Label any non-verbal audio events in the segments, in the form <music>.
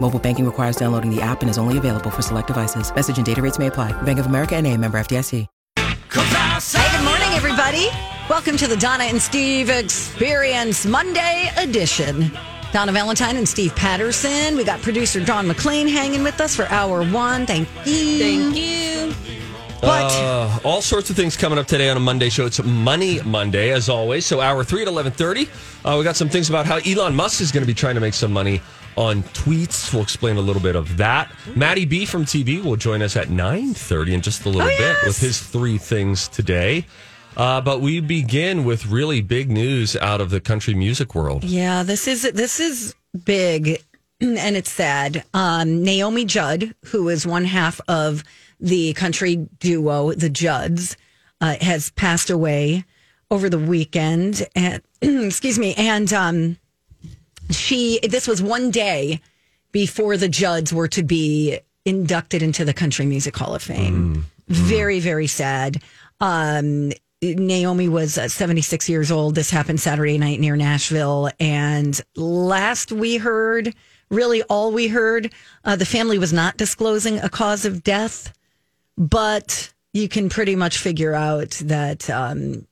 Mobile banking requires downloading the app and is only available for select devices. Message and data rates may apply. Bank of America and a member FDIC. Hey, good morning, everybody. Welcome to the Donna and Steve Experience Monday edition. Donna Valentine and Steve Patterson. We got producer Don McLean hanging with us for hour one. Thank you. Thank you. But Uh, all sorts of things coming up today on a Monday show. It's Money Monday, as always. So hour three at eleven thirty. Uh, we got some things about how Elon Musk is going to be trying to make some money on tweets. We'll explain a little bit of that. Maddie B from TV will join us at nine thirty in just a little Oh, bit yes. with his three things today. Uh, but we begin with really big news out of the country music world. yeah, this is this is big <clears throat> and it's sad. Um, Naomi Judd, who is one half of the country duo, the Judds, uh, has passed away over the weekend. And <clears throat> excuse me, and um, she this was one day before the Judds were to be inducted into the Country Music Hall of Fame. Very, very sad. Um, Naomi was uh, 76 years old. This happened Saturday night near Nashville. And last we heard, really all we heard, uh, the family was not disclosing a cause of death, but you can pretty much figure out that um,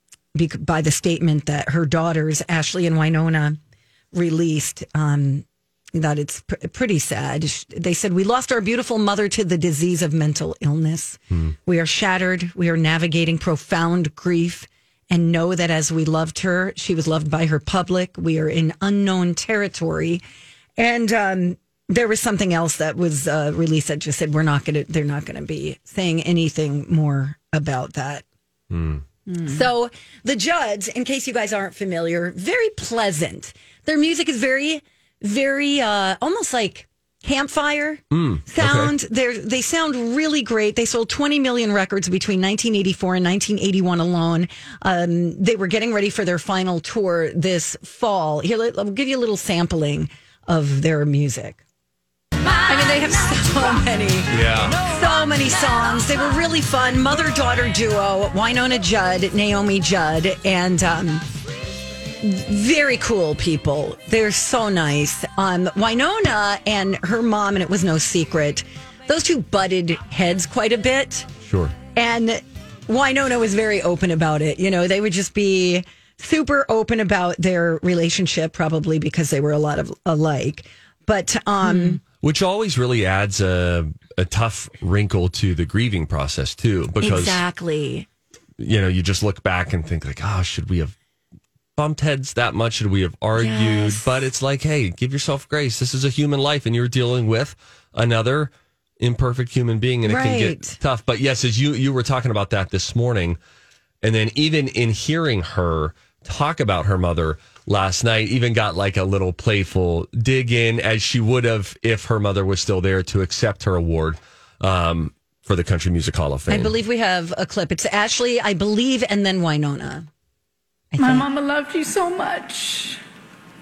by the statement that her daughters, Ashley and Winona, released um, that it's pr- pretty sad. They said, We lost our beautiful mother to the disease of mental illness. We are shattered. We are navigating profound grief and know that as we loved her, she was loved by her public. We are in unknown territory. And um, there was something else that was uh, released that just said, We're not going to, they're not going to be saying anything more about that. So the Judds, in case you guys aren't familiar, very pleasant. Their music is very, very uh, almost like campfire sound. They're they sound really great. They sold 20 million records between 1984 and 1981 alone. Um, they were getting ready for their final tour this fall. Here, I'll give you a little sampling of their music. I mean, they have so many Yeah. so many songs. They were really fun. Mother daughter duo, Winona Judd, Naomi Judd, and um, very cool people. They're so nice. Um, Winona and her mom, and it was no secret, those two butted heads quite a bit. Sure. And Winona was very open about it. You know, they would just be super open about their relationship, probably because they were a lot of alike. But um, Which always really adds a, a tough wrinkle to the grieving process, too, because exactly. you know, you just look back and think like, oh, should we have bumped heads that much? Should we have argued? Yes. But it's like, hey, give yourself grace. This is a human life, and you're dealing with another imperfect human being, and it can get tough. But yes, as you you were talking about that this morning, and then even in hearing her talk about her mother last night, even got like a little playful dig in as she would have if her mother was still there to accept her award. Um, for the Country Music Hall of Fame. I believe we have a clip. It's Ashley, I believe, and then Winona. I My think. mama loved you so much,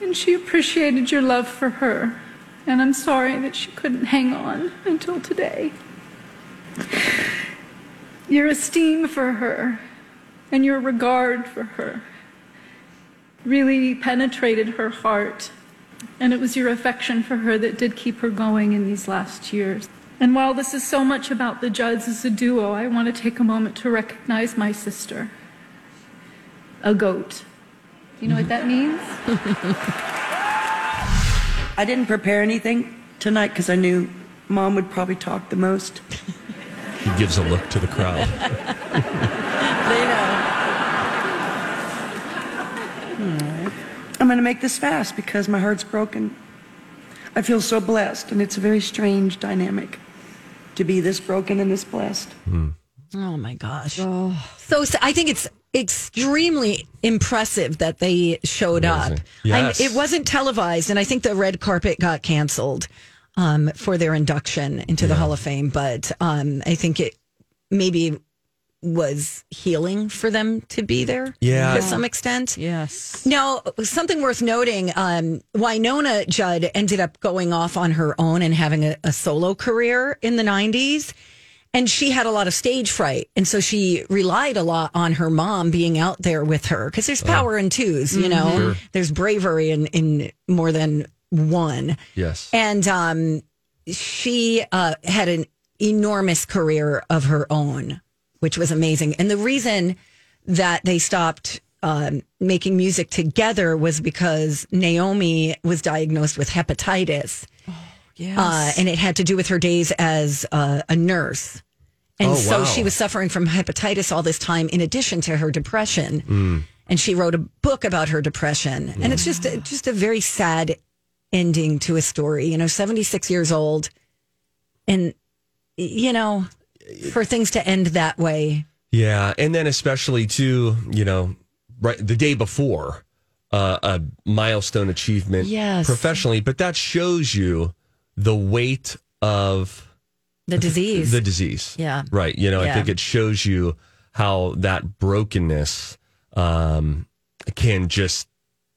and she appreciated your love for her. And I'm sorry that she couldn't hang on until today. Your esteem for her and your regard for her really penetrated her heart. And it was your affection for her that did keep her going in these last years. And while this is so much about the Judds as a duo, I want to take a moment to recognize my sister, a goat. You know what that means? <laughs> I didn't prepare anything tonight because I knew mom would probably talk the most. He gives a look to the crowd. <laughs> They know. I'm going to make this fast because my heart's broken. I feel so blessed, and it's a very strange dynamic to be this broken and this blessed. Oh my gosh. So I think it's extremely impressive that they showed Amazing. up. Yes. I, it wasn't televised, and I think the red carpet got canceled um, for their induction into the Hall of Fame. But um, I think it maybe was healing for them to be there Yeah. to some extent. Yes. Now, something worth noting um, Winona Judd ended up going off on her own and having a, a solo career in the 90s. And she had a lot of stage fright. And so she relied a lot on her mom being out there with her because there's power in twos, you know, there's bravery in, in more than one. Yes. And um, she uh, had an enormous career of her own, which was amazing. And the reason that they stopped um, making music together was because Naomi was diagnosed with hepatitis. Yes. Uh, and it had to do with her days as uh, a nurse. And Oh, so wow. she was suffering from hepatitis all this time, in addition to her depression. And she wrote a book about her depression. And it's just just a very sad ending to a story. You know, 76 years old. And, you know, for things to end that way. Yeah, and then especially too, you know, right the day before uh, a milestone achievement Yes. professionally, but that shows you the weight of The disease. the disease. Yeah. Right. You know, I think it shows you how that brokenness um, can just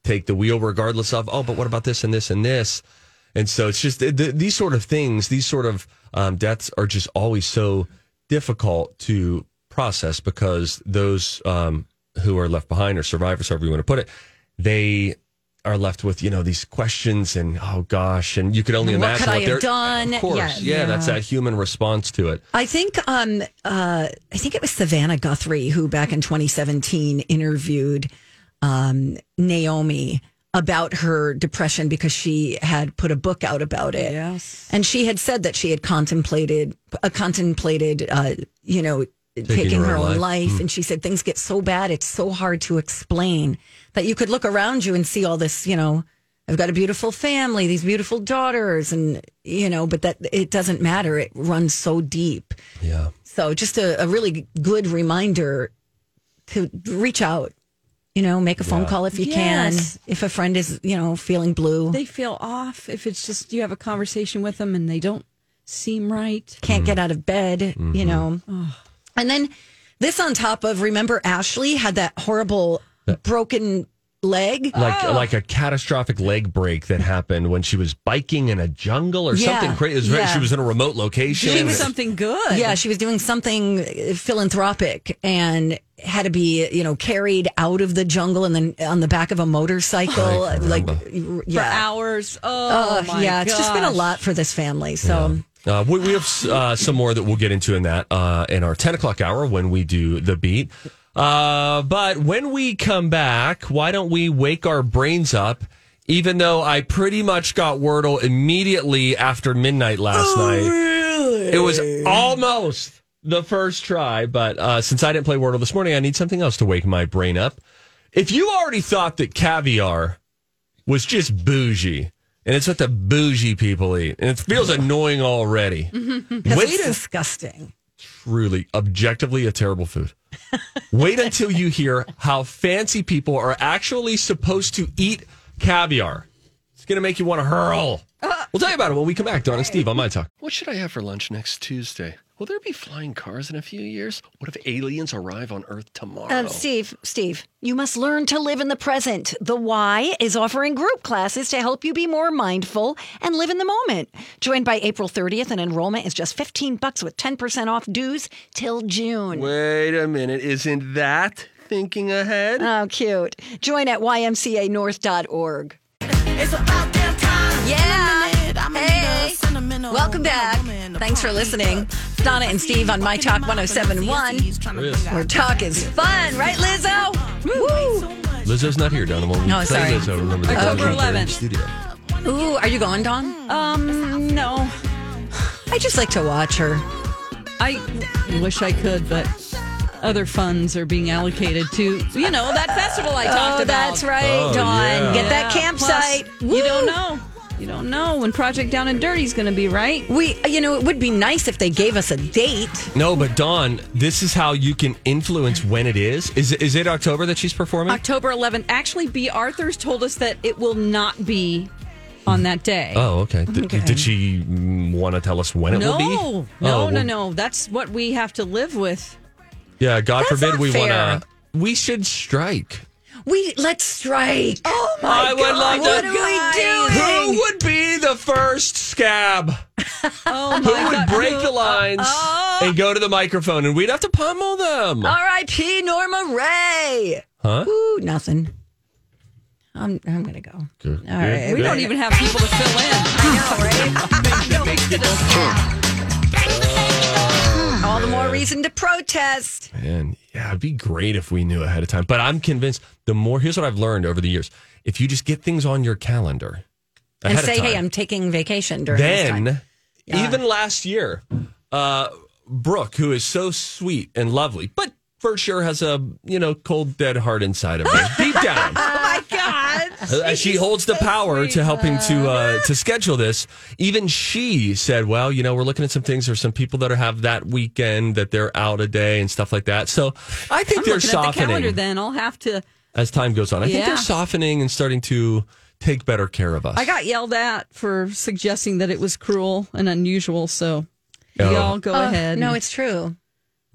take the wheel, regardless of, oh, but what about this and this and this? And so it's just th- th- these sort of things, these sort of um, deaths are just always so difficult to process because those um, who are left behind or survivors, however you want to put it, they are left with you know these questions and oh gosh, and you could only What imagine could what have they're done? Of course, Yeah. yeah, that's that human response to it. I think um uh I think it was Savannah Guthrie who back in 2017 interviewed um Naomi about her depression because she had put a book out about it. Yes. And she had said that she had contemplated uh, contemplated uh you know taking, her, own life, and she said things get so bad it's so hard to explain that you could look around you and see all this, you know, I've got a beautiful family, these beautiful daughters and you know, but that it doesn't matter. It runs so deep. Yeah. So just a, a really good reminder to reach out, you know, make a phone call if you Yes. can. If a friend is, you know, feeling blue, They feel off if it's just you have a conversation with them and they don't seem right. can't get out of bed, Mm-hmm. you know. And then this on top of remember Ashley had that horrible broken leg. Like like a catastrophic leg break that happened when she was biking in a jungle or Yeah, something crazy. Was yeah. She was in a remote location. She was something good. Yeah, she was doing something philanthropic and had to be, you know, carried out of the jungle and then on the back of a motorcycle. I like, remember. For yeah. hours. Oh, Uh, my yeah, it's just been a lot for this family. So, Uh, we, we have uh, some more that we'll get into in that uh, in our 10 o'clock hour when we do the beat. Uh, but when we come back, why don't we wake our brains up? Even though I pretty much got Wordle immediately after midnight last night. It was almost the first try, but uh, since I didn't play Wordle this morning, I need something else to wake my brain up. If you already thought that caviar was just bougie, and it's what the bougie people eat, and it feels annoying already. <laughs> because Wait it's disgusting. truly, objectively, a terrible food. Wait until you hear how fancy people are actually supposed to eat caviar. It's going to make you want to hurl. Uh. We'll tell you about it when we come back. Don and Steve on My Talk. What should I have for lunch next Tuesday? Will there be flying cars in a few years? What if aliens arrive on Earth tomorrow? Uh, Steve, Steve, you must learn to live in the present. The Y is offering group classes to help you be more mindful and live in the moment. Join by April 30th, and enrollment is just 15 bucks with 10% off dues till June. Wait a minute. Isn't that thinking ahead? Oh, cute. Join at ymcanorth.org. Yeah. Hey. Welcome back. Thanks for listening. Donna and Steve on My Talk 1071, where talk is fun, right, Lizzo? Woo! Lizzo's not here, Donna. When we No, play sorry. Lizzo, remember the October time right there in 11th. the Studio. Ooh, are you going, Dawn? Um, no. I just like to watch her. I wish I could, but other funds are being allocated to, you know, that festival I talked Oh, about. that's right, Oh, Dawn. yeah. Get that Yeah, campsite. plus, you don't know. You don't know when Project Down and Dirty is going to be, right? We, you know, it would be nice if they gave us a date. No, but Dawn, this is how you can influence when it is. Is is it October that she's performing? October 11th. Actually, B. Arthur's told us that it will not be on that day. Oh, okay. Oh, did, did she want to tell us when it no, will be? no, Oh, no, well, no. That's what we have to live with. Yeah, God That's forbid we want to. We should strike. We let's strike. Oh my I would God, love what to- are we doing? Who would be the first scab? <laughs> Oh Who my would God. break the oh, lines oh. and go to the microphone and we'd have to pummel them? R.I.P. Norma Rae. Huh? Ooh, nothing. I'm I'm gonna go. Good, All right. We don't even have people to fill in. <laughs> All the more reason to protest. Man, yeah, it'd be great if we knew ahead of time. But I'm convinced the more, here's what I've learned over the years. If you just get things on your calendar And say, time, hey, I'm taking vacation during this time. then even last year, uh, Brooke, who is so sweet and lovely, but for sure has a you know cold dead heart inside of her <laughs> deep down. Oh my God. Uh, she holds the power to helping to uh, to schedule this. Even she said, "Well, you know, we're looking at some things. There's some people that are, have that weekend that they're out a day and stuff like that." So I think I'm they're looking at the calendar. softening Then I'll have to. as time goes on. I think they're softening and starting to take better care of us. I got yelled at for suggesting that it was cruel and unusual. So Oh. y'all go Uh, ahead. No, it's true.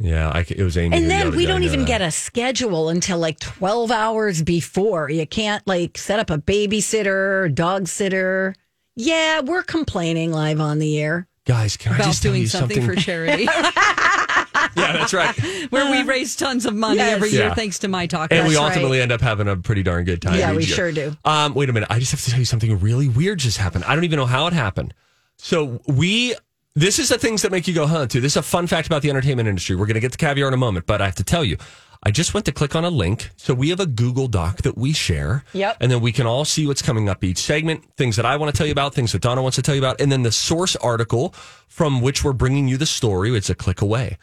Yeah, I, it was Amy. And then we don't even that. get a schedule until like 12 hours before. You can't like set up a babysitter, dog sitter. Yeah, we're complaining live on the air. guys. Can I about just tell doing something, something? for charity, <laughs> <laughs> yeah, that's right. where we raise tons of money Yes. every year Yeah. thanks to my talk. And we ultimately right. end up having a pretty darn good time. Yeah, we year. sure do. Um, wait a minute. I just have to tell you something really weird just happened. I don't even know how it happened. So we, this is the things that make you go, huh, too. This is a fun fact about the entertainment industry. We're going to get to caviar in a moment, but I have to tell you, I just went to click on a link. So we have a Google Doc that we share. Yep. And then we can all see what's coming up each segment, things that I want to tell you about, things that Donna wants to tell you about, and then the source article from which we're bringing you the story. It's a click away.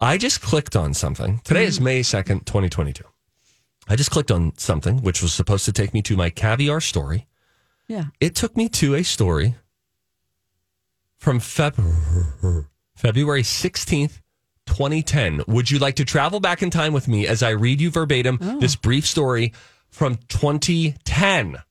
I just clicked on something. Today is mm. May 2nd, 2022. I just clicked on something which was supposed to take me to my caviar story. Yeah. It took me to a story from Feb- February 16th, 2010. Would you like to travel back in time with me as I read you verbatim oh. this brief story from 2010?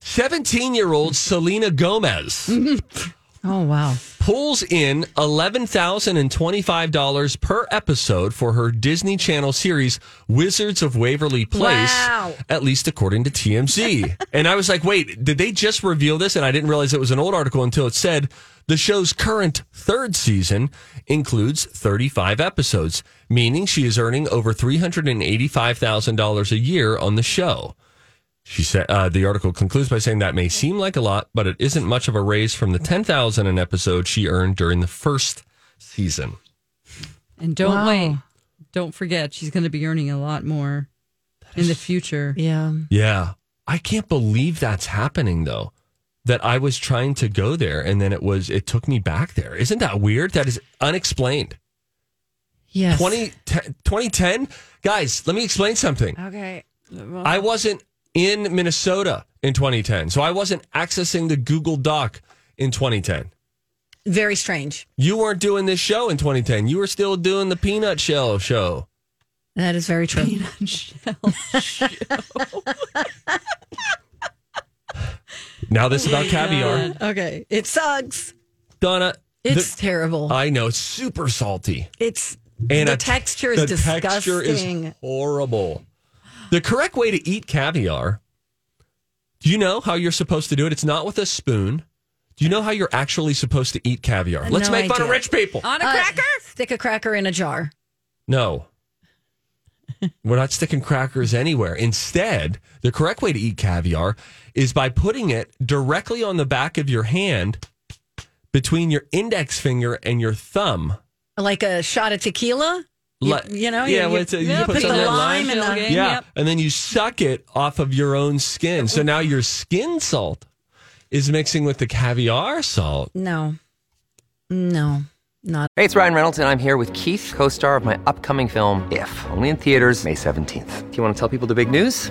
17 year old Selena Gomez <laughs> Oh, wow. Pulls in $11,025 per episode for her Disney Channel series, Wizards of Waverly Place, Wow. at least according to TMZ. <laughs> and I was like, wait, did they just reveal this? And I didn't realize it was an old article until it said the show's current third season includes 35 episodes, meaning she is earning over $385,000 a year on the show. She said uh, the article concludes by saying that may seem like a lot, but it isn't much of a raise from the ten thousand an episode she earned during the first season. And don't Wow. wait. Don't forget, she's going to be earning a lot more in the future. Yeah. Yeah, I can't believe that's happening though. That I was trying to go there, and then it was it took me back there. Isn't that weird? That is unexplained. Yes. 20, 2010? guys. Let me explain something. Okay. I wasn't in Minnesota in 2010, so I wasn't accessing the Google Doc in 2010. Very strange. You weren't doing this show in 2010. You were still doing the Peanut Shell show. That is very true. Now this about caviar. Okay. It sucks. Donna, It's the- terrible. I know it's super salty. it's And the a- texture is the disgusting. texture is horrible. The correct way to eat caviar, do you know how you're supposed to do it? It's not with a spoon. Do you know how you're actually supposed to eat caviar? Let's No make fun of rich people. On a Uh, cracker? Stick a cracker in a jar. No. We're not sticking crackers anywhere. Instead, the correct way to eat caviar is by putting it directly on the back of your hand between your index finger and your thumb. Like a shot of tequila. You, Li- you know, yeah, you, well, a- you you put put some the of lime in lime the. sugar. Yeah. Yep. And then you suck it off of your own skin. So now your skin salt is mixing with the caviar salt. No. No, not. Hey, it's Ryan Reynolds, and I'm here with Keith, co star of my upcoming film, If, only in theaters, May 17th. Do you want to tell people the big news?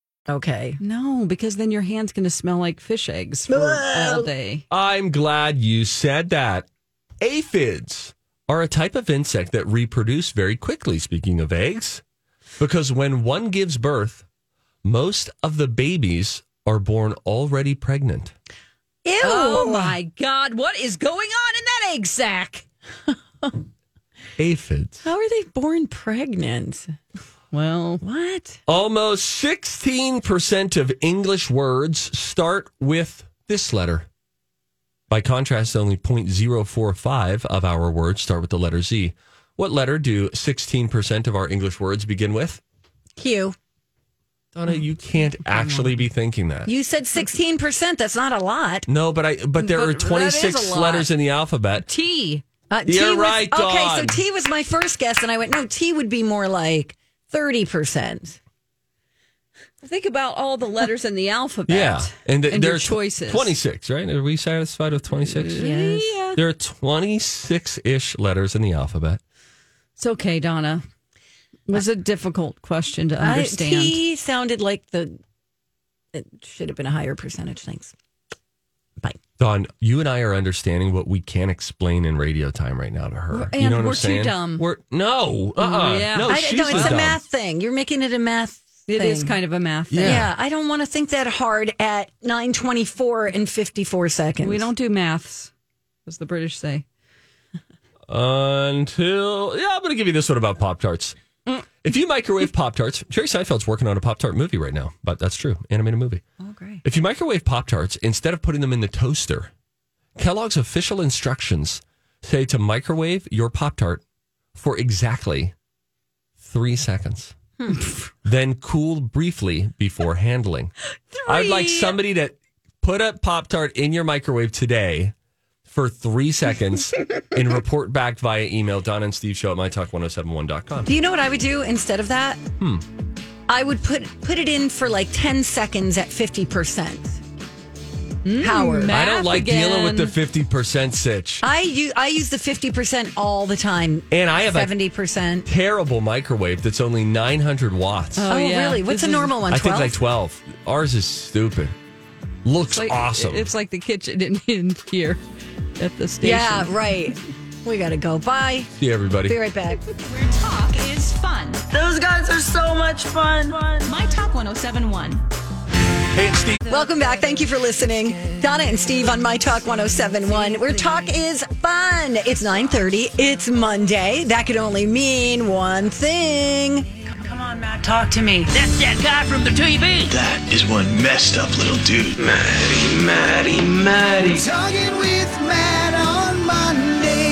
Okay. No, because then your hand's going to smell like fish eggs for all day. I'm glad you said that. Aphids are a type of insect that reproduce very quickly, speaking of eggs, because when one gives birth, most of the babies are born already pregnant. Ew. Oh, oh my God, what is going on in that egg sack? <laughs> Aphids. How are they born pregnant? Well, What? Almost 16% of English words start with this letter. By contrast, only 0.045 of our words start with the letter Z. What letter do 16% of our English words begin with? Q. Donna, you can't actually be thinking that. You said 16%. That's not a lot. No, but I but there But are that is a 26 lot. letters in the alphabet. T. Uh, You're was, right, Okay, so Dawn. T was my first guess, and I went, no, T would be more like 30%. Think about all the letters in the alphabet. Yeah, and, th- and there your are choices. 26, right? Are we satisfied with 26? Yes. Yeah. There are 26 ish letters in the alphabet. It's okay, Donna. It was a difficult question to I, understand. T sounded like the, it should have been a higher percentage. Thanks. Bye. Don, you and I are understanding what we can't explain in radio time right now to her. And you know what we're I'm too saying? dumb. We're no, uh-uh. Mm, yeah. no, I, she's no, the it's a dumb. math thing. You're making it a math It thing. is kind of a math Yeah. thing. Yeah. I don't want to think that hard at 924 and 54 seconds. We don't do maths, as the British say. Until yeah, I'm going to give you this one about Pop Tarts. Mm. If you microwave Pop Tarts, Jerry Seinfeld's working on a Pop Tart movie right now, but that's true, animated movie. Oh, great. If you microwave Pop Tarts, instead of putting them in the toaster, Kellogg's official instructions say to microwave your Pop Tart for exactly three seconds. Hmm. <laughs> then cool briefly before handling. I'd like somebody to put a Pop Tart in your microwave today for three seconds and report back via email, Don and Steve Show at mytalk1071.com. Do you know what I would do instead of that? Hmm. I would put put it in for like 10 seconds at 50%. Howard. I don't Math like dealing with the 50% sitch. I use, I use the 50% all the time. And I have a 70%. terrible microwave that's only 900 watts. Oh, yeah. really? What's This a is- normal one? I think like 12. Ours is stupid. Looks Like- awesome. It's like the kitchen in, in here at the station. Yeah, right. We got to go. Bye. See you, everybody. Be right back. Where talk is fun. Those guys are so much fun. My Talk 1071. Hey, it's Steve. Welcome back. Thank you for listening. Donna and Steve on My Talk 1071, where talk is fun. It's 9:30. It's Monday. That could only mean one thing. Come on, Matt, talk to me. That's that guy from the TV. That is one messed up little dude. Maddie, Maddie, Maddie. Talking with Matt on Monday.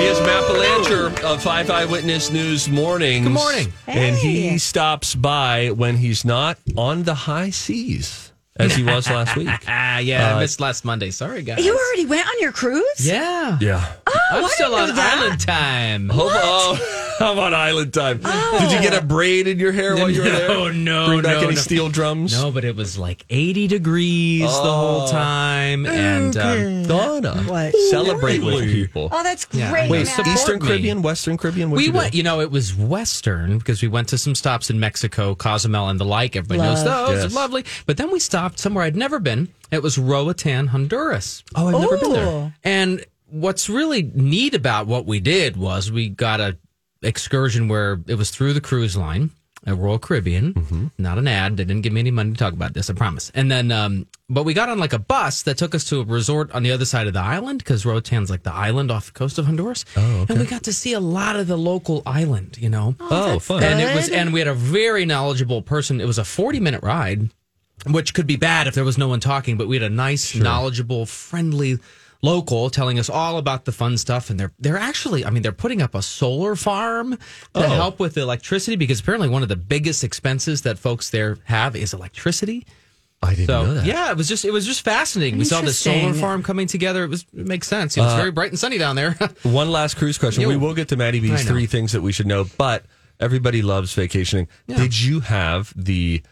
He is Matt Belanger of Five Eyewitness News Mornings. Good morning. And he stops by when he's not on the high seas, as he was last <laughs> week. Ah, yeah, Uh, I missed last Monday. Sorry, guys. You already went on your cruise? Yeah. Yeah. I'm I still didn't on know that. island time. Hope, oh, <laughs> <laughs> I'm on island time. Did you get a braid in your hair while you were there? No, no, Bring back no, any no. steel drums? No, but it was like 80 degrees the Oh. whole time. And um, Donna, What? celebrate with people. Oh, that's Yeah. great. Wait, Matt. Eastern me. Caribbean, Western Caribbean? We you do? went, you know, it was Western because we went to some stops in Mexico, Cozumel, and the like. Everybody knows Love. those. Yes. Lovely. But then we stopped somewhere I'd never been. It was Roatan, Honduras. Oh, I've never been there. Oh. And what's really neat about what we did was we got a excursion where it was through the cruise line at Royal Caribbean. Not an ad. They didn't give me any money to talk about this. I promise. And then, um, but we got on like a bus that took us to a resort on the other side of the island because Roatan's like the island off the coast of Honduras. Oh, and we got to see a lot of the local island. You know. Oh, fun. And it was, and we had a very knowledgeable person. It was a forty-minute ride, which could be bad if there was no one talking. But we had a nice, knowledgeable, friendly local telling us all about the fun stuff. And they're they're actually, I mean, they're putting up a solar farm to Oh. help with the electricity because apparently one of the biggest expenses that folks there have is electricity. I didn't So know that. yeah, it was just it was just fascinating. We saw the solar farm coming together. It was it makes sense. It was Uh, very bright and sunny down there. <laughs> One last cruise question. We will get to Maddie B's three things that we should know, but everybody loves vacationing. Did you have the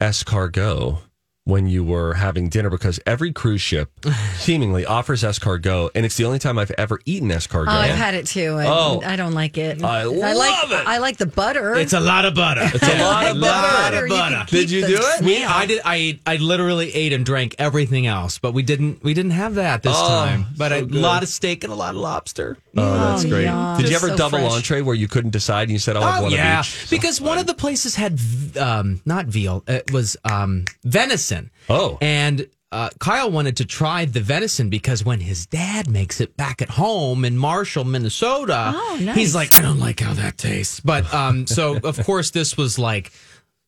escargot when you were having dinner? Because every cruise ship <laughs> seemingly offers escargot, and it's the only time I've ever eaten escargot. Oh, I've had it too. and Oh. I don't like it. I like, love it. I like the butter. It's a lot of butter. It's a lot of <laughs> butter. You can Did keep you do it? Me. I did. I I literally ate and drank everything else, but we didn't. We didn't have that this Oh, time. But so a good. lot of steak and a lot of lobster. Oh, that's Oh, great. yum. Did you ever so double fresh. entree where you couldn't decide and you said, "I'll have Oh one yeah, of each"? because one of the places had um, not veal. It was um, venison. Oh. and uh, Kyle wanted to try the venison because when his dad makes it back at home in Marshall, Minnesota, Oh, nice. he's like, I don't like how that tastes. But um, so of <laughs> course this was like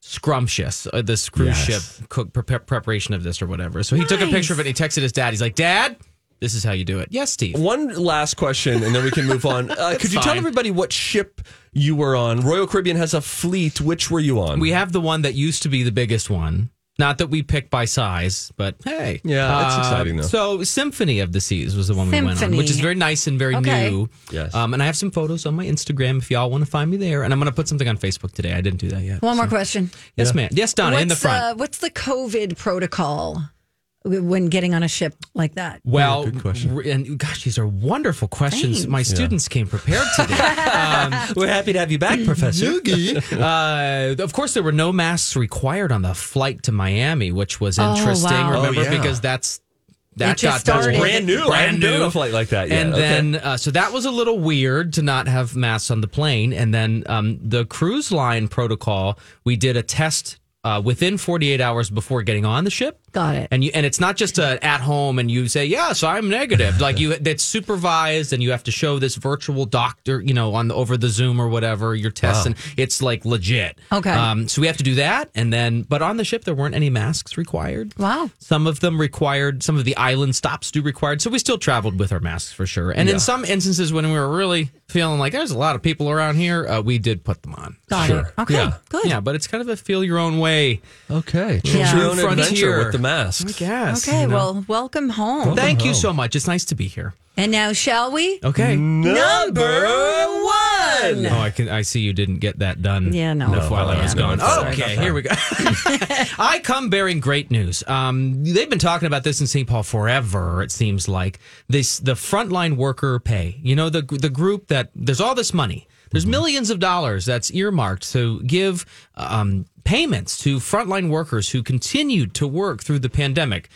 scrumptious. Uh, this cruise Yes. ship cook pre- preparation of this or whatever. So he took a picture of it. and He texted his dad. He's like, Dad, this is how you do it. Yes, Steve. One last question, and then we can move on. <laughs> Uh, could you tell everybody what ship you were on? Royal Caribbean has a fleet. Which were you on? We have the one that used to be the biggest one. Not that we pick by size, but hey. Yeah, that's Uh, exciting, though. So Symphony of the Seas was the one we went on, which is very nice and very Okay. new. Yes. Um, and I have some photos on my Instagram if y'all want to find me there. And I'm going to put something on Facebook today. I didn't do that yet. One more question. Yes, ma'am. Yes, Donna, in the front. Uh, what's the COVID protocol when getting on a ship like that? Well, good question. r- and gosh, these are wonderful questions. Thanks. My students came prepared today. <laughs> um, We're happy to have you back, <laughs> Professor. uh, of course, there were no masks required on the flight to Miami, which was Oh, interesting. wow. Remember, Oh, yeah. because that's that just got started. brand new. I haven't been on a flight like that yet. And Okay. then, uh, so that was a little weird to not have masks on the plane. And then um, the cruise line protocol, we did a test uh, within 48 hours before getting on the ship. Got it. And you and it's not just a at home and you say yes yeah, so I'm negative like you that's supervised and you have to show this virtual doctor you know on the, over the Zoom or whatever your test Wow. and it's like legit. Okay. Um, so we have to do that and then but on the ship there weren't any masks required. Wow. Some of them required. Some of the island stops do required. So we still traveled with our masks for sure. And Yeah. in some instances when we were really feeling like there's a lot of people around here, uh, we did put them on. Got Sure. it. Okay. Yeah. Good. Yeah, but it's kind of a feel your own way. Okay, choose Yeah. your own adventure Frontier. with the masks. I guess. Okay. you know. Well, welcome home. Thank you so much. It's nice to be here. And now, shall we? Okay. Number one. Oh, I can. I see you didn't get that done. Yeah, no. Before No, I was yeah, gone. no, okay, here we go. <laughs> I come bearing great news. Um, they've been talking about this in St. Paul forever. It seems like this the frontline worker pay. You know the the group that there's all this money. There's millions of dollars that's earmarked to give um, payments to frontline workers who continued to work through the pandemic.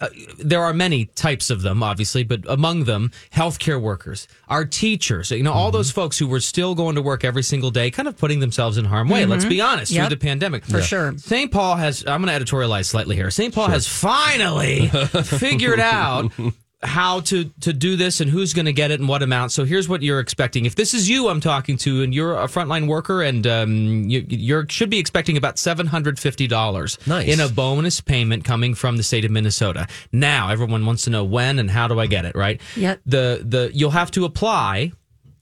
Uh, there are many types of them, obviously, but among them, healthcare workers, our teachers, you know, all those folks who were still going to work every single day, kind of putting themselves in harm's way. Let's be honest, Yep. through the pandemic. For sure. St. Paul has, I'm going to editorialize slightly here. St. Paul has finally <laughs> figured out <laughs> how to to do this and who's going to get it and what amount. So here's what you're expecting. If this is you I'm talking to and you're a frontline worker and um, you you're, should be expecting about $750 Nice. in a bonus payment coming from the state of Minnesota. Now everyone wants to know when and how do I get it, right? Yep. The the you'll have to apply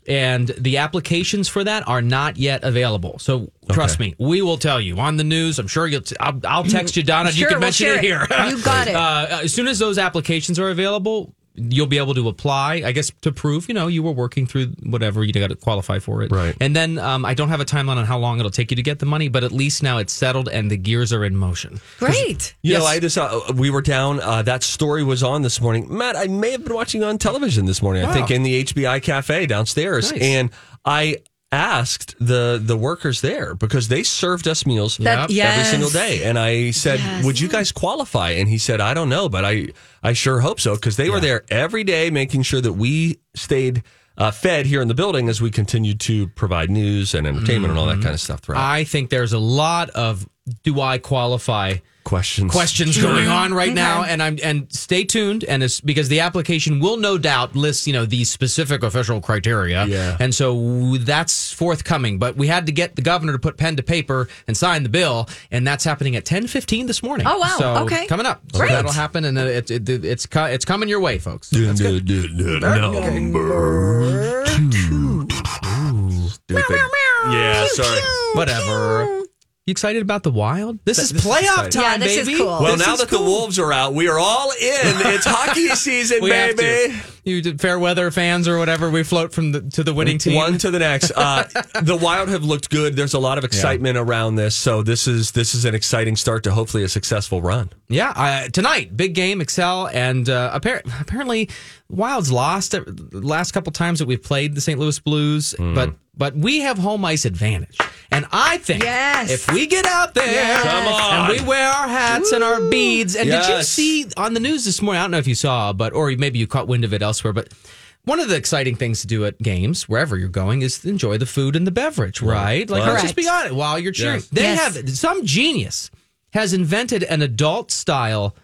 and the applications for that are not yet available. So trust Okay. me, we will tell you on the news. I'm sure you'll. T- I'll, I'll text you, Donna. you can we'll mention it here. it. You got it. <laughs> Uh, as soon as those applications are available, you'll be able to apply. I guess to prove you know you were working through whatever you got to qualify for it. Right. And then um, I don't have a timeline on how long it'll take you to get the money, but at least now it's settled and the gears are in motion. Great. You Yes. know, I just uh, we were down. Uh, that story was on this morning. Matt, I may have been watching on television this morning. I think in the HBI cafe downstairs, Nice. and I asked the the workers there because they served us meals That- every yes. single day, and I said, Yes. "Would you guys qualify?" And he said, "I don't know, but I I sure hope so because they were there every day making sure that we stayed." uh, fed here in the building as we continued to provide news and entertainment and all that kind of stuff throughout. I think there's a lot of do I qualify questions questions going on right now and I'm and stay tuned and it's because the application will no doubt list you know these specific official criteria Yeah. and so that's forthcoming but we had to get the governor to put pen to paper and sign the bill and that's happening at 10:15 this morning Oh, wow. so Okay. coming up so Great. that'll happen and uh, it, it, it, it's it's coming your way folks That's good. Number two. Yeah, sorry. whatever you excited about the wild this is This playoff exciting. time Yeah, this is baby cool. Well, This now is that the. Wolves are out, we are all in. It's <laughs> hockey season, We have baby. to. You did fair weather fans or whatever. We float from the to the winning team. One to the next. Uh, the Wild have looked good. There's a lot of excitement around this, so this is this is an exciting start to hopefully a successful run. Yeah, uh, tonight, big game, Xcel, and uh, appar- apparently, Wild's lost the last couple times that we've played the St. Louis Blues, Hmm. but but we have home ice advantage, and I think Yes. if we get out there Yes. And we wear our hats and our beads, and did you see on the news this morning? I don't know if you saw, but or maybe you caught wind of it elsewhere, but. One of the exciting things to do at games, wherever you're going, is to enjoy the food and the beverage, right? Like, let's just be honest. While you're cheering, Yes. they Yes. have some genius has invented an adult style.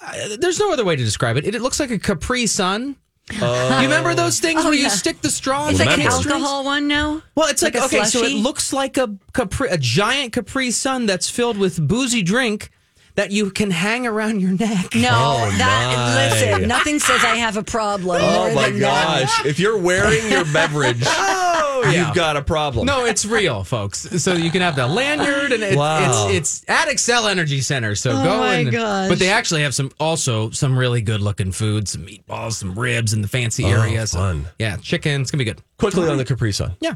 Uh, there's no other way to describe it. It, it looks like a Capri Sun. You remember oh. those things Oh, where you stick the straw? It's in like the an alcohol one now. Well, it's like, Like okay, so it looks like a Capri, a giant Capri Sun that's filled with boozy drink that you can hang around your neck. No, Oh, that my. listen. Nothing says I have a problem. Oh more my than that. gosh! If you're wearing your beverage, <laughs> Oh, yeah. you've got a problem. No, it's real, folks. So you can have the lanyard, and it, Wow. it's it's at Xcel Energy Center. So Oh, go my and gosh. but they actually have some also some really good looking food, some meatballs, some ribs in the fancy Oh, area. So, fun. yeah, chicken. It's gonna be good. quickly on the Capri Sun. Yeah.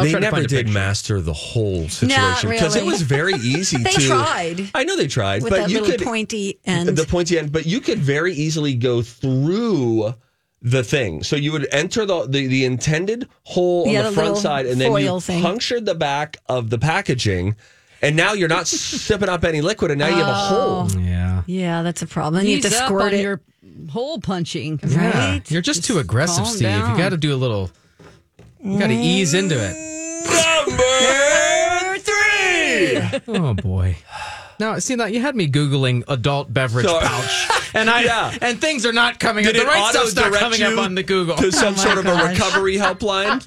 I'll They never did picture. master the whole situation because it was very <laughs> easy They to. tried. I know they tried, With but that you little could pointy end. the pointy end, but you could very easily go through the thing. So you would enter the the, the intended hole Yeah, on the, the front side, and then you thing. punctured the back of the packaging, and now you're not sipping up any liquid, and now you have a oh. hole. Yeah. yeah, that's a problem. You have to squirt on it. your hole punching. Yeah. You're just, too aggressive, calm Steve. You got to do a little. You got to ease into it. Number three. <laughs> Oh boy. Now, see that you had me googling adult beverage Sorry. pouch, <laughs> and I Yeah. and things are not coming Did up. it The right stuff's not auto-direct coming up you on the Google. to some <laughs> Oh my sort of a recovery helpline?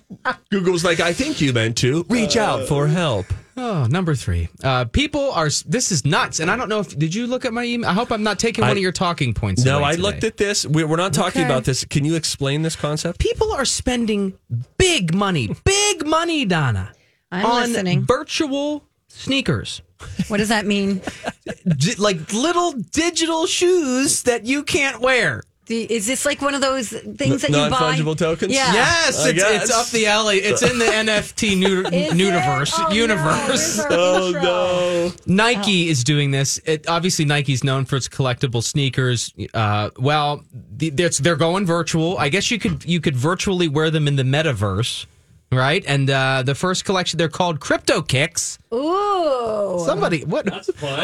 Google's like, I think you meant to reach out for help. Oh, number three. Uh, people are. This is nuts, and I don't know if did you look at my email. I hope I'm not taking I- one of your talking points. No, away I today. looked at this. We- We're not talking Okay. about this. Can you explain this concept? People are spending big money, <laughs> big money, Donna, I'm on listening. virtual sneakers. What does that mean? <laughs> Di- like little digital shoes that you can't wear. Do- Is this like one of those things that you buy? Non-fungible tokens? Yeah. Yes, it's, it's up the alley. It's in the <laughs> NFT nu- universe. Oh, universe. where's <laughs> our Oh no! Nike is doing this. It, obviously, Nike's known for its collectible sneakers. Uh, well, the, they're, they're going virtual. I guess you could you could virtually wear them in the metaverse, right? And uh, the first collection they're called Crypto Kicks. Ooh. Somebody, what?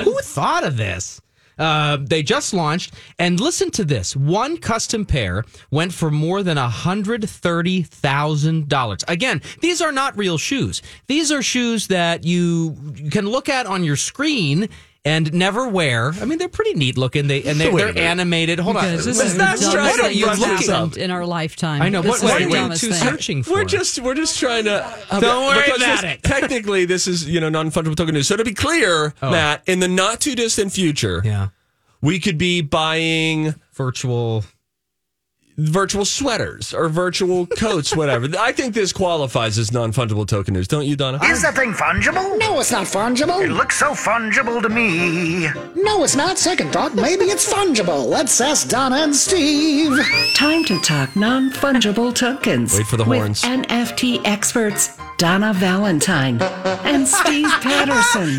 Who thought of this? Uh, they just launched, and listen to this: one custom pair went for more than hundred thirty thousand dollars. Again, these are not real shoes; these are shoes that you can look at on your screen and never wear. I mean, they're pretty neat looking. They and they, they're animated. Hold on, this is the not dumbest try to thing brush that's this up. happened in our lifetime. I know. This What, what is are you dumbest two searching for? We're just we're just trying to <laughs> Don't worry because about this- it. Technically, this is you know non-fungible token news. So to be clear, Oh. Matt, in the not too distant future, yeah, we could be buying virtual. Virtual sweaters or virtual coats, whatever. <laughs> I think this qualifies as non-fungible token news, don't you, Donna? Is that thing fungible? No, it's not fungible. It looks so fungible to me. No, it's not. Second thought, maybe it's fungible. Let's ask Donna and Steve. Time to talk non fungible tokens. Wait for the horns. with horns. NFT experts Donna Valentine and Steve Patterson.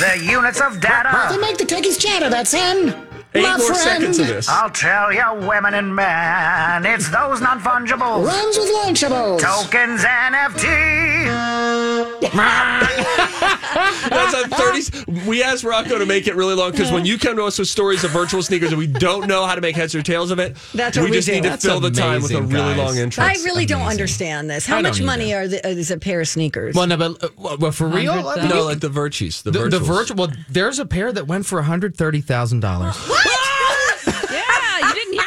The units of data. They make the techies chatter, that's N. Eight My more friend. seconds of this. I'll tell you, women and men, it's those non-fungibles. Runs with Lunchables. Tokens NFT. <laughs> That's a 30. We asked Rocco to make it really long because when you come to us with stories of virtual sneakers and we don't know how to make heads or tails of it, That's what we just do. need to That's fill the time with a amazing, really guys. long intro. I really don't understand this. How I don't much money are the, is a pair of sneakers? Well, no, but uh, well, for real, I mean, No, like the Virtues. The, the, the virtual. Well, there's a pair that went for one hundred thirty thousand dollars. Yeah, you didn't hear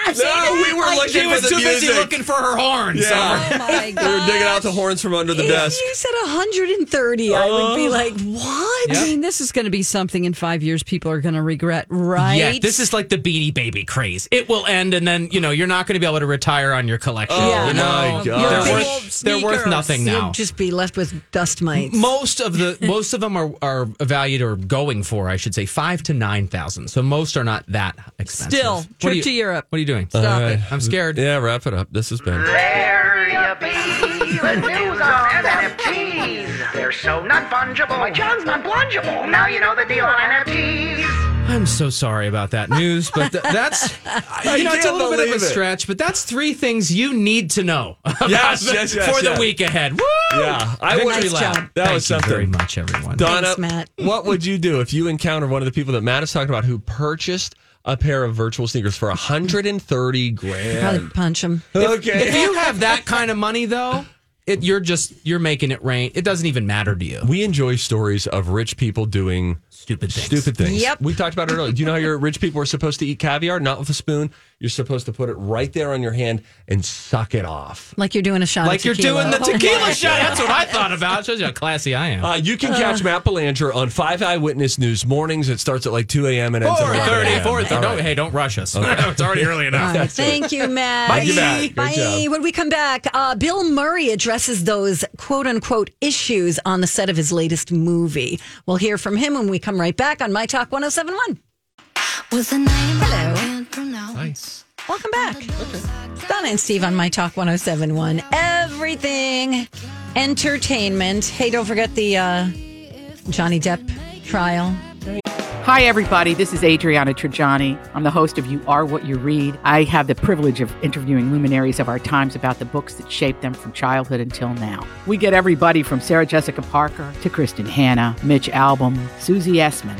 him say No, that. we were looking She for was the too busy music. looking for her horns. Yeah. Oh my <laughs> We were digging out the horns from under the if desk. you said 130, I would be uh. like, what? I mean, this is going to be something in five years people are going to regret, right? Yeah, this is like the Beanie Baby craze. It will end, and then you know you're not going to be able to retire on your collection. Oh, Yeah. you know? my God. they're Your worth, they're worth nothing now. You'd just be left with dust mites. most of the <laughs> most of them are are valued or going for, I should say, five to nine thousand. So most are not that expensive. Still, What trip you- to Europe. What are you doing? Stop All it. right. I'm scared. Yeah, wrap it up. This has been. There you be, the news on NFTs. They're so not fungible. My John's not plungible. Now you know the deal on NFTs. I'm so sorry about that news, but th- that's <laughs> you know it's a little bit of a stretch, but that's three things you need to know <laughs> about Yes, the- yes, yes, for the week ahead. Woo! Yeah, I Victory would. lap. job. That Thank was you something. very much, everyone. Donna, Thanks, Matt. what would you do if you encountered one of the people that Matt is talking about who purchased a pair of virtual sneakers for 130 grand? Probably punch him. Okay. If you have that kind of money, though, it, you're just you're making it rain. It doesn't even matter to you. we enjoy stories of rich people doing Stupid things. stupid things. Yep. We talked about it earlier. Do you know how your rich people are supposed to eat caviar? Not with a spoon. You're supposed to put it right there on your hand and suck it off. Like you're doing a shot Like of you're doing the tequila <laughs> shot. That's what I thought about. Shows you how classy I am. Uh, you can catch Matt Belanger on Five Eyewitness News mornings. It starts at like 2 a.m. and ends at 11 430, a.m. 430. Don't, hey, don't rush us. <laughs> it's already early enough. All right, thank <laughs> you, Matt. Thank you, Matt. Bye. job. When we come back, uh, Bill Murray addresses those quote unquote issues on the set of his latest movie. We'll hear from him when we come right back on My Talk 1071. Hello. Nice. Welcome back. Donna and Steve on My Talk 1071. Everything entertainment. Hey, don't forget the uh, Johnny Depp trial. Hi, everybody. This is Adriana Trigiani. I'm the host of You Are What You Read. I have the privilege of interviewing luminaries of our times about the books that shaped them from childhood until now. We get everybody from Sarah Jessica Parker to Kristin Hannah, Mitch Albom, Susie Essman,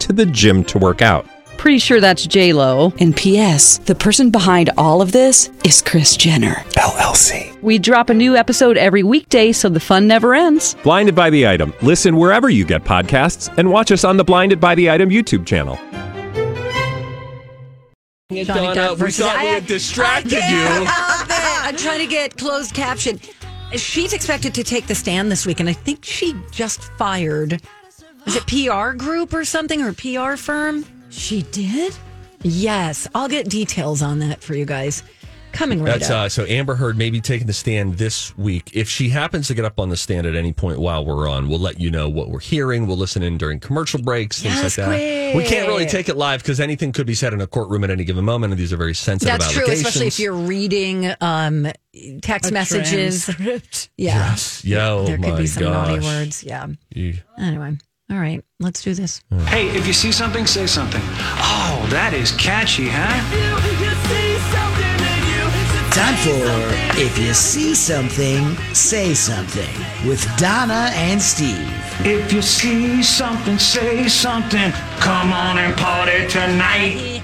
to the gym to work out. Pretty sure that's J Lo. And P.S. The person behind all of this is Kris Jenner LLC. We drop a new episode every weekday, so the fun never ends. Blinded by the item. Listen wherever you get podcasts, and watch us on the Blinded by the Item YouTube channel. Johnny Donna, Depp we versus- thought we I- had distracted I you. help it. I'm trying to get closed caption. She's expected to take the stand this week, and I think she just fired. Is it PR group or something or PR firm? She did. Yes, I'll get details on that for you guys. Coming right That's up. uh, so Amber Heard may be taking the stand this week. If she happens to get up on the stand at any point while we're on, we'll let you know what we're hearing. We'll listen in during commercial breaks, things Yes, like that. We can't really take it live because anything could be said in a courtroom at any given moment, and these are very sensitive That's true, allegations. especially if you're reading um, text A messages. transcript. Yeah. Yes. Yo, there could be some naughty words. Yeah. You- Anyway, all right, let's do this. Hey, if you see something, say something. Oh, that is catchy, huh? Time for If You See Something, Say Something with Donna and Steve. If you see something, say something. Come on and party tonight.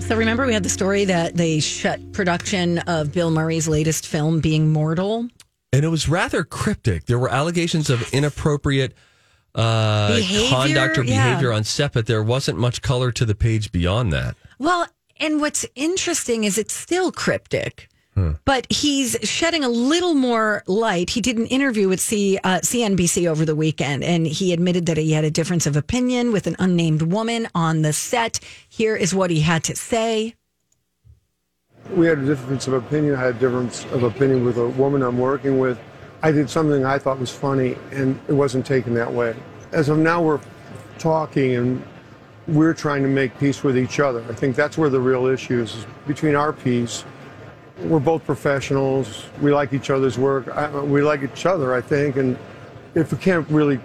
So remember, we had the story that they shut production of Bill Murray's latest film, Being Mortal. And it was rather cryptic. There were allegations of inappropriate uh, Behavior, conduct or yeah. behavior on set, but there wasn't much color to the page beyond that. Well, and what's interesting is it's still cryptic. Hmm. But he's shedding a little more light. He did an interview with C, uh, CNBC over the weekend, and he admitted that he had a difference of opinion with an unnamed woman on the set. Here is what he had to say. We had a difference of opinion. I had a difference of opinion with a woman I'm working with. I did something I thought was funny, and it wasn't taken that way. As of now, we're talking and we're trying to make peace with each other. I think that's where the real issue is, is between our peace. We're both professionals. We like each other's work. I, we like each other, I think. And if we can't really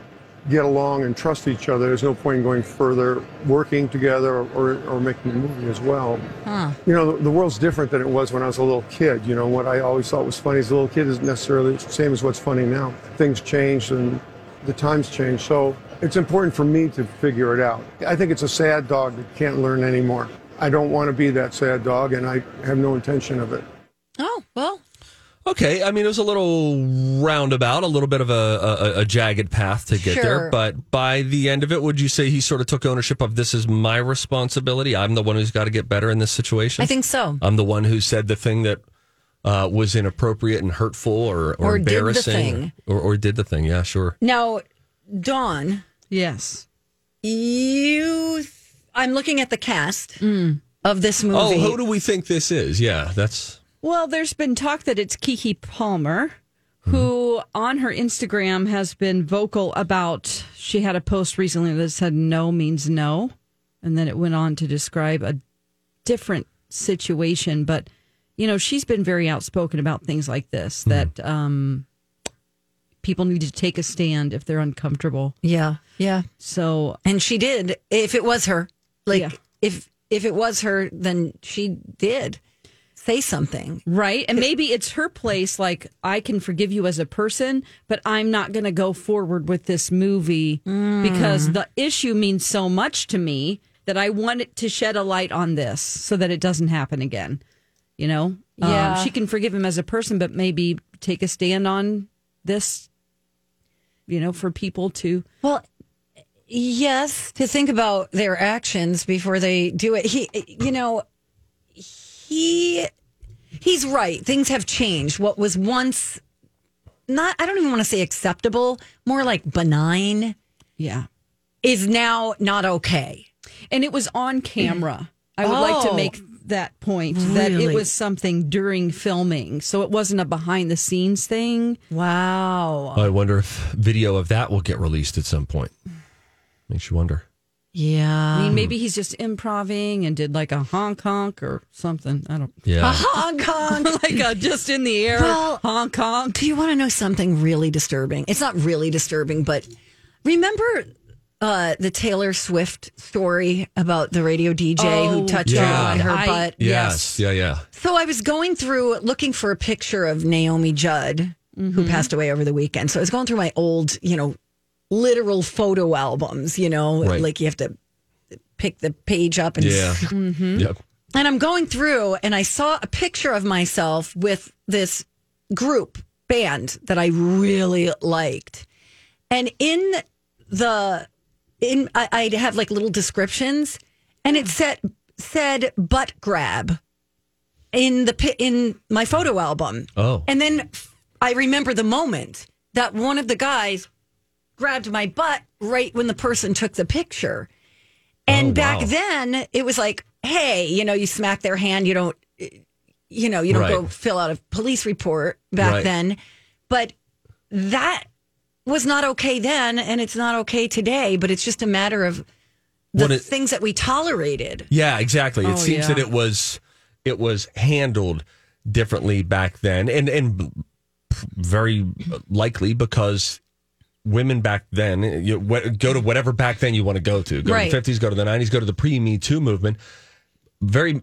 get along and trust each other, there's no point in going further, working together or, or, making a movie as well. Huh. You know, the, the world's different than it was when I was a little kid. You know, what I always thought was funny as a little kid isn't necessarily the same as what's funny now. Things change and the times change. So it's important for me to figure it out. I think it's a sad dog that can't learn anymore. I don't want to be that sad dog, and I have no intention of it. Oh, well. Okay, I mean it was a little roundabout, a little bit of a, a, a jagged path to get Sure. there. But by the end of it, would you say he sort of took ownership of this is my responsibility? I'm the one who's got to get better in this situation. I think so. I'm the one who said the thing that uh, was inappropriate and hurtful or, or, Or did the embarrassing, thing. Or, or did the thing. Yeah, sure. Now, Dawn, Yes. you, I'm looking at the cast of this movie. Oh, who do we think this is? Yeah, that's Well, there's been talk that it's Keke Palmer, who on her Instagram has been vocal about. She had a post recently that said "no means no," and then it went on to describe a different situation. But you know, she's been very outspoken about things like this. That um, people need to take a stand if they're uncomfortable. Yeah, yeah. So, and she did. If it was her, like Yeah. if if it was her, then she did say something. Right. And maybe it's her place. Like, I can forgive you as a person, but I'm not going to go forward with this movie because the issue means so much to me that I want it to shed a light on this so that it doesn't happen again. You know? Yeah. Um, she can forgive him as a person, but maybe take a stand on this, you know, for people to. Well, yes, to think about their actions before they do it. He, you know, he he's right. Things have changed. What was once not I don't even want to say acceptable, more like benign Yeah. is now not okay. And it was on camera. I would like to Oh. make that point that it Really? was something during filming. So it wasn't a behind the scenes thing. Wow. I wonder if video of that will get released at some point. Makes you wonder. Yeah. I mean, maybe he's just improving and did like a honk honk or something. I don't. Yeah. A <laughs> Hong Kong. <laughs> like a just in the air Well, honk honk. Do you want to know something really disturbing? It's not really disturbing, but remember uh, the Taylor Swift story about the radio DJ Oh, who touched Yeah. her on her I- butt? Yes. Yeah, yeah. So I was going through looking for a picture of Naomi Judd, who passed away over the weekend. So I was going through my old, you know, literal photo albums, you know, Right. like you have to pick the page up and Yeah. Mm-hmm. Yep. and I'm going through and I saw a picture of myself with this group band that I really liked. And in the in I, I'd have like little descriptions and it said said butt grab in the in my photo album. Oh. And then I remember the moment that one of the guys grabbed my butt right when the person took the picture. And Oh, back wow. then, it was like, hey, you know, you smack their hand, you don't, you know, you don't go fill out a police report back Right. then. But that was not okay then, and it's not okay today. But it's just a matter of the it- things that we tolerated. Yeah, exactly. It Oh, seems yeah. that it was it was handled differently back then, and and very likely because women back then eh, you what, go to whatever back then you want to go to. Go Right. to the fifties, go to the nineties, go to the pre Me Too movement. Very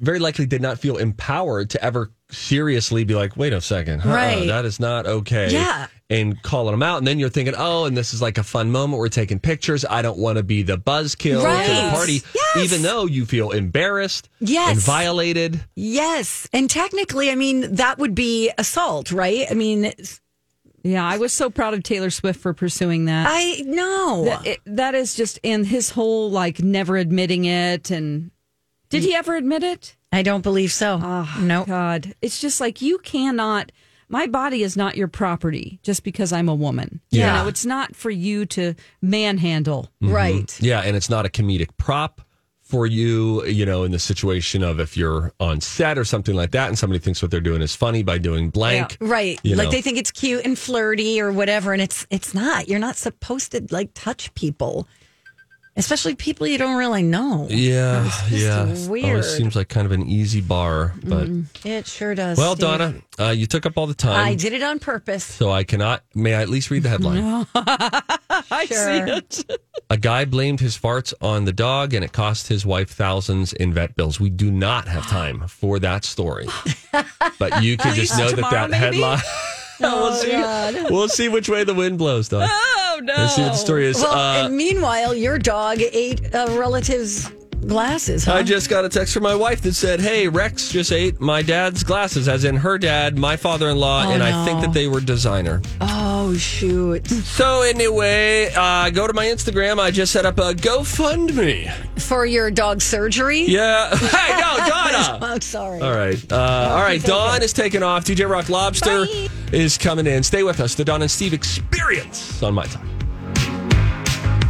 very likely did not feel empowered to ever seriously be like, wait a second, uh-uh, Right. that is not okay. Yeah. And calling them out. And then you're thinking, oh, and this is like a fun moment. We're taking pictures. I don't want to be the buzzkill to the party. Yes. Even though you feel embarrassed Yes. and violated. Yes, and technically, I mean that would be assault, right? I mean, Yeah, I was so proud of Taylor Swift for pursuing that. I know. That, it- that is just, in his whole like never admitting it. And did he ever admit it? I don't believe so. Ah, oh, no. God. It's just like you cannot, my body is not your property just because I'm a woman. Yeah. You know, it's not for you to manhandle. Mm-hmm. Right. Yeah, and it's not a comedic prop for you, you know, in the situation of if you're on set or something like that, and somebody thinks what they're doing is funny by doing blank, Right. you like know. they think it's cute and flirty or whatever, and it's it's not. You're not supposed to like touch people. Especially people you don't really know. Yeah, yeah. weird. Always seems like kind of an easy bar, but Mm, it sure does. well, Steve. Donna, uh, you took up all the time. I did it on purpose. So I cannot. May I at least read the headline? <laughs> I see it. A guy blamed his farts on the dog, and it cost his wife thousands in vet bills. We do not have time for that story, <laughs> but you can just know that tomorrow, that maybe? headline. <laughs> <laughs> we'll see. God. We'll see which way the wind blows, though. Oh no! Let's see what the story is. Well, Uh, and meanwhile, your dog ate a relative's glasses. Huh? I just got a text from my wife that said, "Hey, Rex just ate my dad's glasses, as in her dad, my father-in-law, Oh, and I think that they were designer." oh shoot! So anyway, uh, go to my Instagram. I just set up a GoFundMe. For your dog surgery? Yeah. <laughs> Hey, no, <laughs> Donna. I'm sorry. All right. Uh, all right. Dawn is taking off. DJ Rock Lobster is coming in. Stay with us. The Dawn and Steve experience on my time.